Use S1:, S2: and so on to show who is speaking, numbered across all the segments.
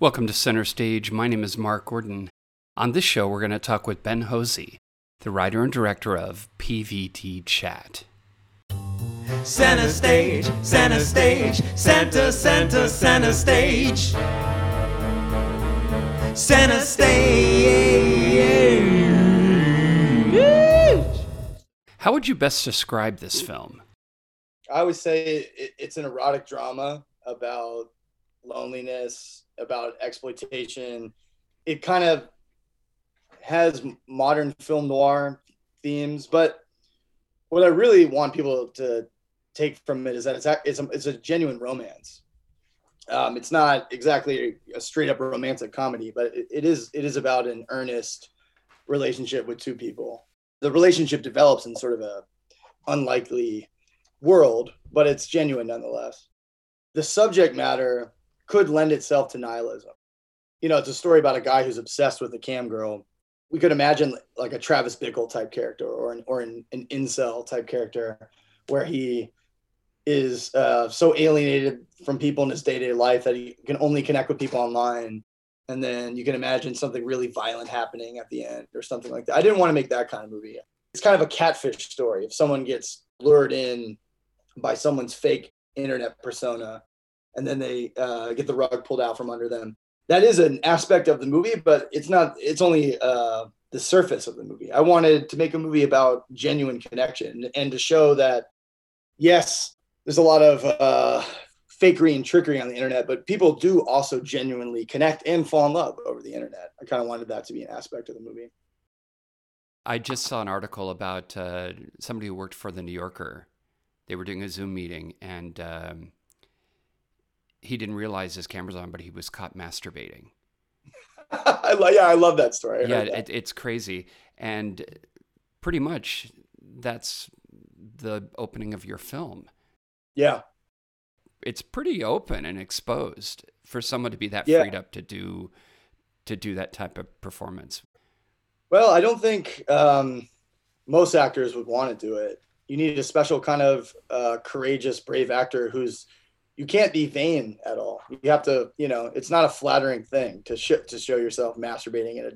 S1: Welcome to Center Stage. My name is Mark Gordon. On this show, we're going to talk with Ben Hozie, the writer and director of PVT Chat.
S2: Center stage, center stage, center, center, center stage. Center stage.
S1: How would you best describe this film?
S3: I would say it's an erotic drama about loneliness, about exploitation. It kind of has modern film noir themes, but what I really want people to take from it is that it's a, it's a, it's a genuine romance. Um, it's not exactly a straight up romantic comedy, but it, it is it is about an earnest relationship with two people. The relationship develops in sort of a unlikely world, but it's genuine nonetheless. The subject matter could lend itself to nihilism. You know, it's a story about a guy who's obsessed with a cam girl. We could imagine like a Travis Bickle type character or an or an, an incel type character where he is uh, so alienated from people in his day-to-day life that he can only connect with people online and then you can imagine something really violent happening at the end or something like that i didn't want to make that kind of movie it's kind of a catfish story if someone gets lured in by someone's fake internet persona and then they uh, get the rug pulled out from under them. That is an aspect of the movie, but it's not. It's only uh, the surface of the movie. I wanted to make a movie about genuine connection and to show that yes, there's a lot of uh, fakery and trickery on the internet, but people do also genuinely connect and fall in love over the internet. I kind of wanted that to be an aspect of the movie.
S1: I just saw an article about uh, somebody who worked for the New Yorker. They were doing a Zoom meeting, and um, he didn't realize his camera's on, but he was caught masturbating.
S3: I lo- yeah, I love that story. I
S1: yeah,
S3: that.
S1: it, it's crazy, and pretty much that's the opening of your film.
S3: yeah,
S1: It's pretty open and exposed for someone to be that
S3: Yeah.
S1: freed up to do to do that type of performance.
S3: Well, I don't think um, most actors would want to do it. You need a special kind of uh, courageous, brave actor who's you can't be vain at all. You have to, you know, it's not a flattering thing to sh- to show yourself masturbating in a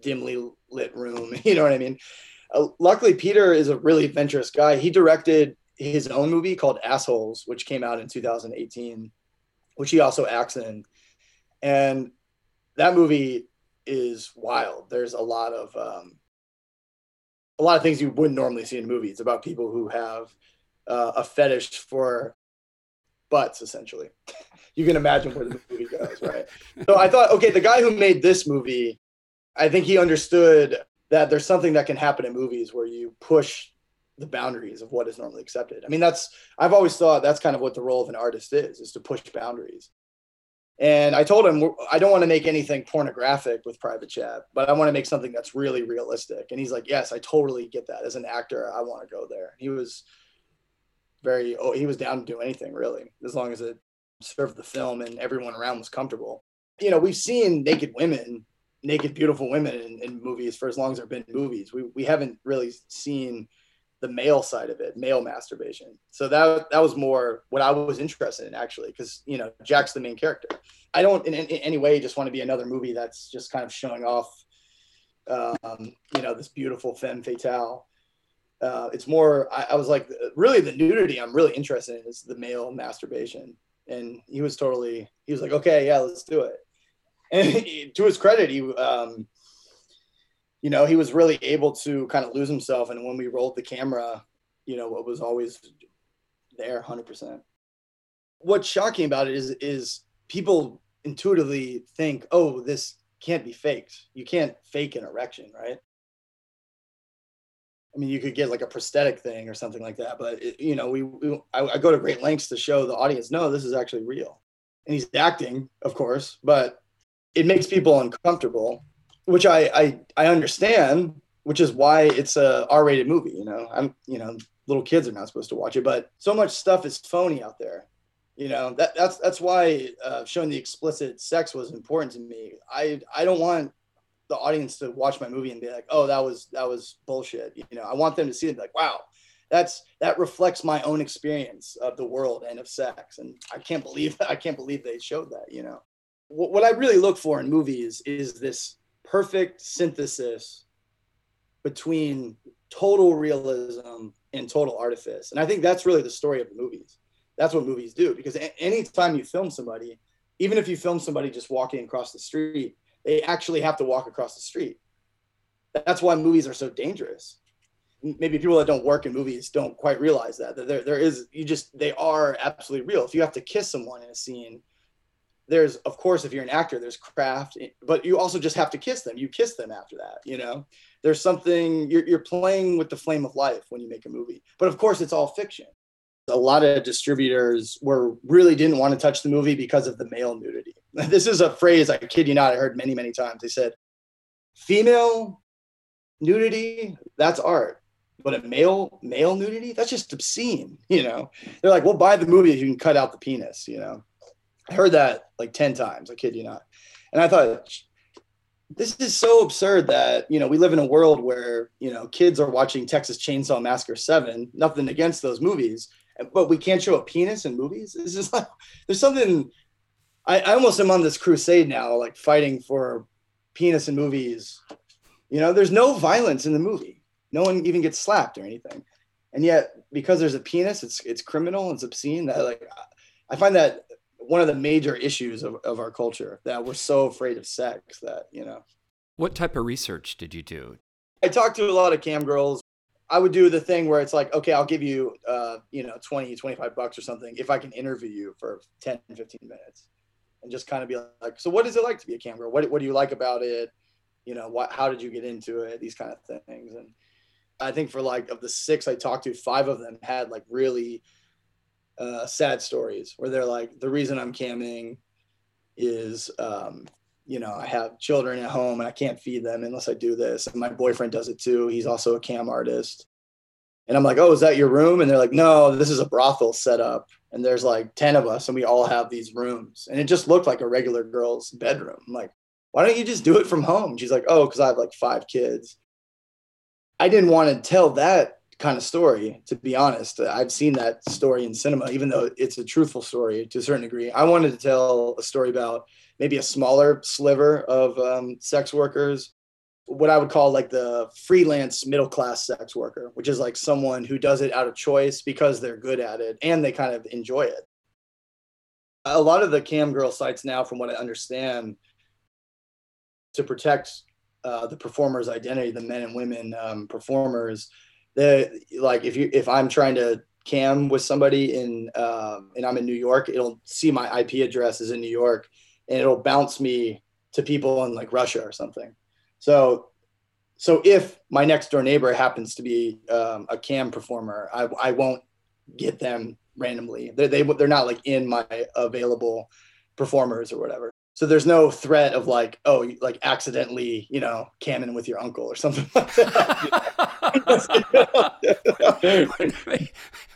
S3: dimly lit room. You know what I mean? Uh, luckily, Peter is a really adventurous guy. He directed his own movie called Assholes, which came out in 2018, which he also acts in, and that movie is wild. There's a lot of um, a lot of things you wouldn't normally see in movies about people who have uh, a fetish for butts, essentially. you can imagine where the movie goes, right? So I thought, okay, the guy who made this movie, I think he understood that there's something that can happen in movies where you push the boundaries of what is normally accepted. I mean, that's I've always thought that's kind of what the role of an artist is, is to push boundaries. And I told him I don't want to make anything pornographic with private chat, but I want to make something that's really realistic. And he's like, "Yes, I totally get that. As an actor, I want to go there." He was very oh, he was down to do anything really, as long as it served the film and everyone around was comfortable. You know, we've seen naked women, naked beautiful women in, in movies for as long as there've been movies. We we haven't really seen the male side of it, male masturbation. So that that was more what I was interested in actually, because you know Jack's the main character. I don't in, in, in any way just want to be another movie that's just kind of showing off, um, you know, this beautiful femme fatale. Uh, it's more. I, I was like, really, the nudity I'm really interested in is the male masturbation, and he was totally. He was like, okay, yeah, let's do it. And to his credit, he um, you know, he was really able to kind of lose himself. And when we rolled the camera, you know, what was always there 100%. What's shocking about it is, is people intuitively think, oh, this can't be faked. You can't fake an erection, right? I mean, you could get like a prosthetic thing or something like that, but it, you know, we, we I, I go to great lengths to show the audience, no, this is actually real. And he's acting, of course, but it makes people uncomfortable which I, I I understand, which is why it's a R-rated movie. You know, I'm you know little kids are not supposed to watch it, but so much stuff is phony out there. You know that that's that's why uh, showing the explicit sex was important to me. I I don't want the audience to watch my movie and be like, oh, that was that was bullshit. You know, I want them to see it and be like, wow, that's that reflects my own experience of the world and of sex, and I can't believe I can't believe they showed that. You know. what, what I really look for in movies is this perfect synthesis between total realism and total artifice. And I think that's really the story of the movies. That's what movies do because anytime you film somebody, even if you film somebody just walking across the street, they actually have to walk across the street. That's why movies are so dangerous. Maybe people that don't work in movies don't quite realize that. That there, there is you just they are absolutely real. If you have to kiss someone in a scene, there's of course if you're an actor there's craft eh, but you also just have to kiss them you kiss them after that you know there's something you're, you're playing with the flame of life when you make a movie but of course it's all fiction a lot of distributors were really didn't want to touch the movie because of the male nudity this is a phrase i kid you not i heard many many times they said female nudity that's art but a male male nudity that's just obscene you know they're like we'll buy the movie if you can cut out the penis you know I heard that like 10 times, I kid you not. And I thought, this is so absurd that, you know, we live in a world where, you know, kids are watching Texas Chainsaw Massacre 7, nothing against those movies, but we can't show a penis in movies. It's just like, there's something, I, I almost am on this crusade now, like fighting for penis in movies. You know, there's no violence in the movie. No one even gets slapped or anything. And yet, because there's a penis, it's it's criminal, it's obscene. That like, I find that one of the major issues of, of our culture that we're so afraid of sex that you know
S1: what type of research did you do
S3: i talked to a lot of cam girls i would do the thing where it's like okay i'll give you uh, you know 20 25 bucks or something if i can interview you for 10 15 minutes and just kind of be like so what is it like to be a cam girl what, what do you like about it you know what how did you get into it these kind of things and i think for like of the six i talked to five of them had like really uh, sad stories where they're like, the reason I'm camming is, um, you know, I have children at home and I can't feed them unless I do this. And my boyfriend does it too. He's also a cam artist. And I'm like, oh, is that your room? And they're like, no, this is a brothel set up. And there's like 10 of us and we all have these rooms. And it just looked like a regular girl's bedroom. I'm like, why don't you just do it from home? She's like, oh, because I have like five kids. I didn't want to tell that kind of story to be honest i've seen that story in cinema even though it's a truthful story to a certain degree i wanted to tell a story about maybe a smaller sliver of um, sex workers what i would call like the freelance middle class sex worker which is like someone who does it out of choice because they're good at it and they kind of enjoy it a lot of the cam girl sites now from what i understand to protect uh, the performer's identity the men and women um, performers the like if you if I'm trying to cam with somebody in um, and I'm in New York, it'll see my IP address is in New York, and it'll bounce me to people in like Russia or something. So so if my next door neighbor happens to be um, a cam performer, I, I won't get them randomly. They they they're not like in my available performers or whatever. So there's no threat of like oh like accidentally you know camming with your uncle or something like that.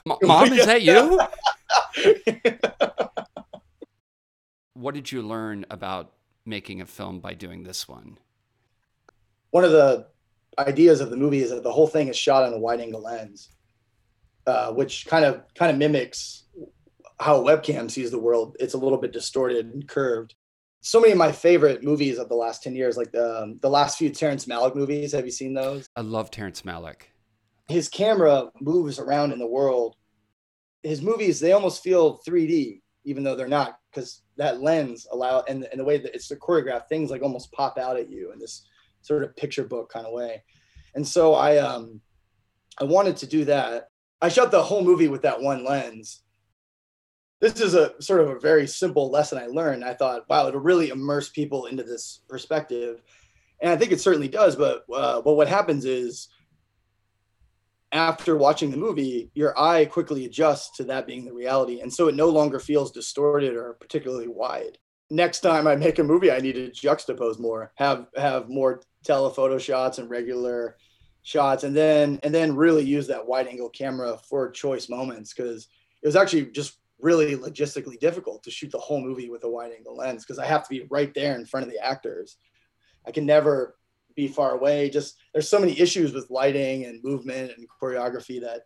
S1: Mom is that you? What did you learn about making a film by doing this one
S3: one of the ideas of the movie is that the whole thing is shot on a wide angle lens uh, which kind of kind of mimics how a webcam sees the world it's a little bit distorted and curved so many of my favorite movies of the last 10 years, like the, um, the last few Terrence Malick movies. Have you seen those?
S1: I love Terrence Malick.
S3: His camera moves around in the world. His movies, they almost feel 3D, even though they're not, because that lens allow and, and the way that it's the choreographed, things like almost pop out at you in this sort of picture book kind of way. And so I um I wanted to do that. I shot the whole movie with that one lens this is a sort of a very simple lesson I learned. I thought, wow, it'll really immerse people into this perspective, and I think it certainly does. But uh, but what happens is, after watching the movie, your eye quickly adjusts to that being the reality, and so it no longer feels distorted or particularly wide. Next time I make a movie, I need to juxtapose more, have have more telephoto shots and regular shots, and then and then really use that wide angle camera for choice moments because it was actually just really logistically difficult to shoot the whole movie with a wide angle lens because I have to be right there in front of the actors. I can never be far away. Just there's so many issues with lighting and movement and choreography that,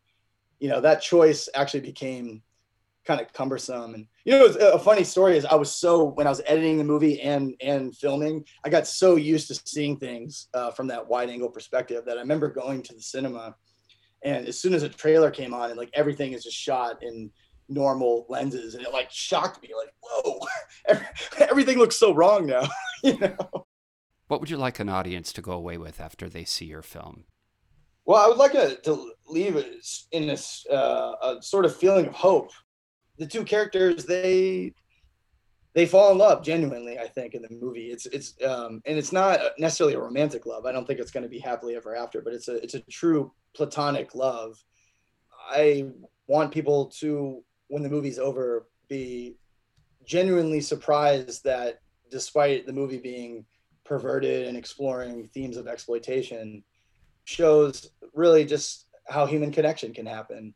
S3: you know, that choice actually became kind of cumbersome. And You know, a funny story is I was so when I was editing the movie and and filming, I got so used to seeing things uh, from that wide angle perspective that I remember going to the cinema, and as soon as a trailer came on and like everything is just shot in normal lenses, and it like shocked me, like whoa, everything looks so wrong now. you know.
S1: What would you like an audience to go away with after they see your film?
S3: Well, I would like to, to leave in this uh, a sort of feeling of hope. The two characters they they fall in love genuinely. I think in the movie, it's it's um, and it's not necessarily a romantic love. I don't think it's going to be happily ever after, but it's a it's a true platonic love. I want people to, when the movie's over, be genuinely surprised that despite the movie being perverted and exploring themes of exploitation, shows really just how human connection can happen.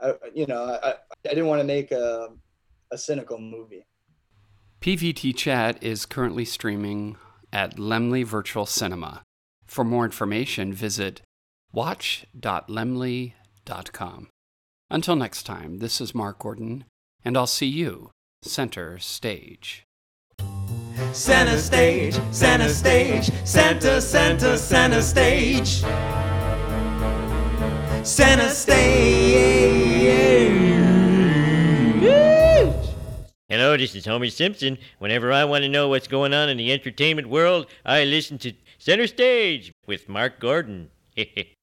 S3: I, you know, I, I didn't want to make a, a cynical movie.
S1: PVT Chat is currently streaming at Laemmle Virtual Cinema. For more information, visit watch.laemmle.com. Until next time, this is Mark Gordon, and I'll see you center stage.
S2: Center stage, center stage, center, center, center stage. Center stage.
S4: This is Homer Simpson. Whenever I want to know what's going on in the entertainment world, I listen to Center Stage with Mark Gordon.